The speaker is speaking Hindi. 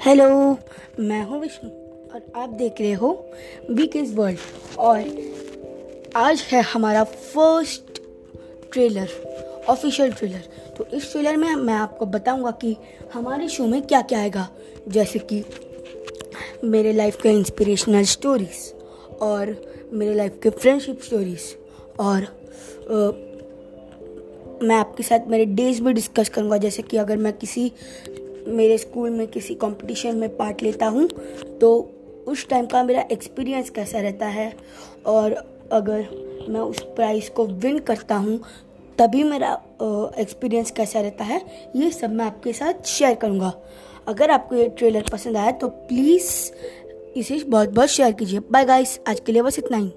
हेलो मैं हूँ विष्णु और आप देख रहे हो वीकेस वर्ल्ड और आज है हमारा फ़र्स्ट ट्रेलर ऑफिशियल ट्रेलर तो इस ट्रेलर में मैं आपको बताऊँगा कि हमारे शो में क्या क्या आएगा जैसे कि मेरे लाइफ के इंस्पिरेशनल स्टोरीज और मेरे लाइफ के फ्रेंडशिप स्टोरीज और आ, मैं आपके साथ मेरे डेज़ भी डिस्कस करूँगा जैसे कि अगर मैं किसी मेरे स्कूल में किसी कंपटीशन में पार्ट लेता हूँ तो उस टाइम का मेरा एक्सपीरियंस कैसा रहता है? और अगर मैं उस प्राइज़ को विन करता हूँ, तभी मेरा एक्सपीरियंस कैसा रहता है? ये सब मैं आपके साथ शेयर करूँगा। अगर आपको ये ट्रेलर पसंद आया तो प्लीज़ इसे बहुत बहुत शेयर कीजिए। बाय गाइस आज के लिए बस इतना ही।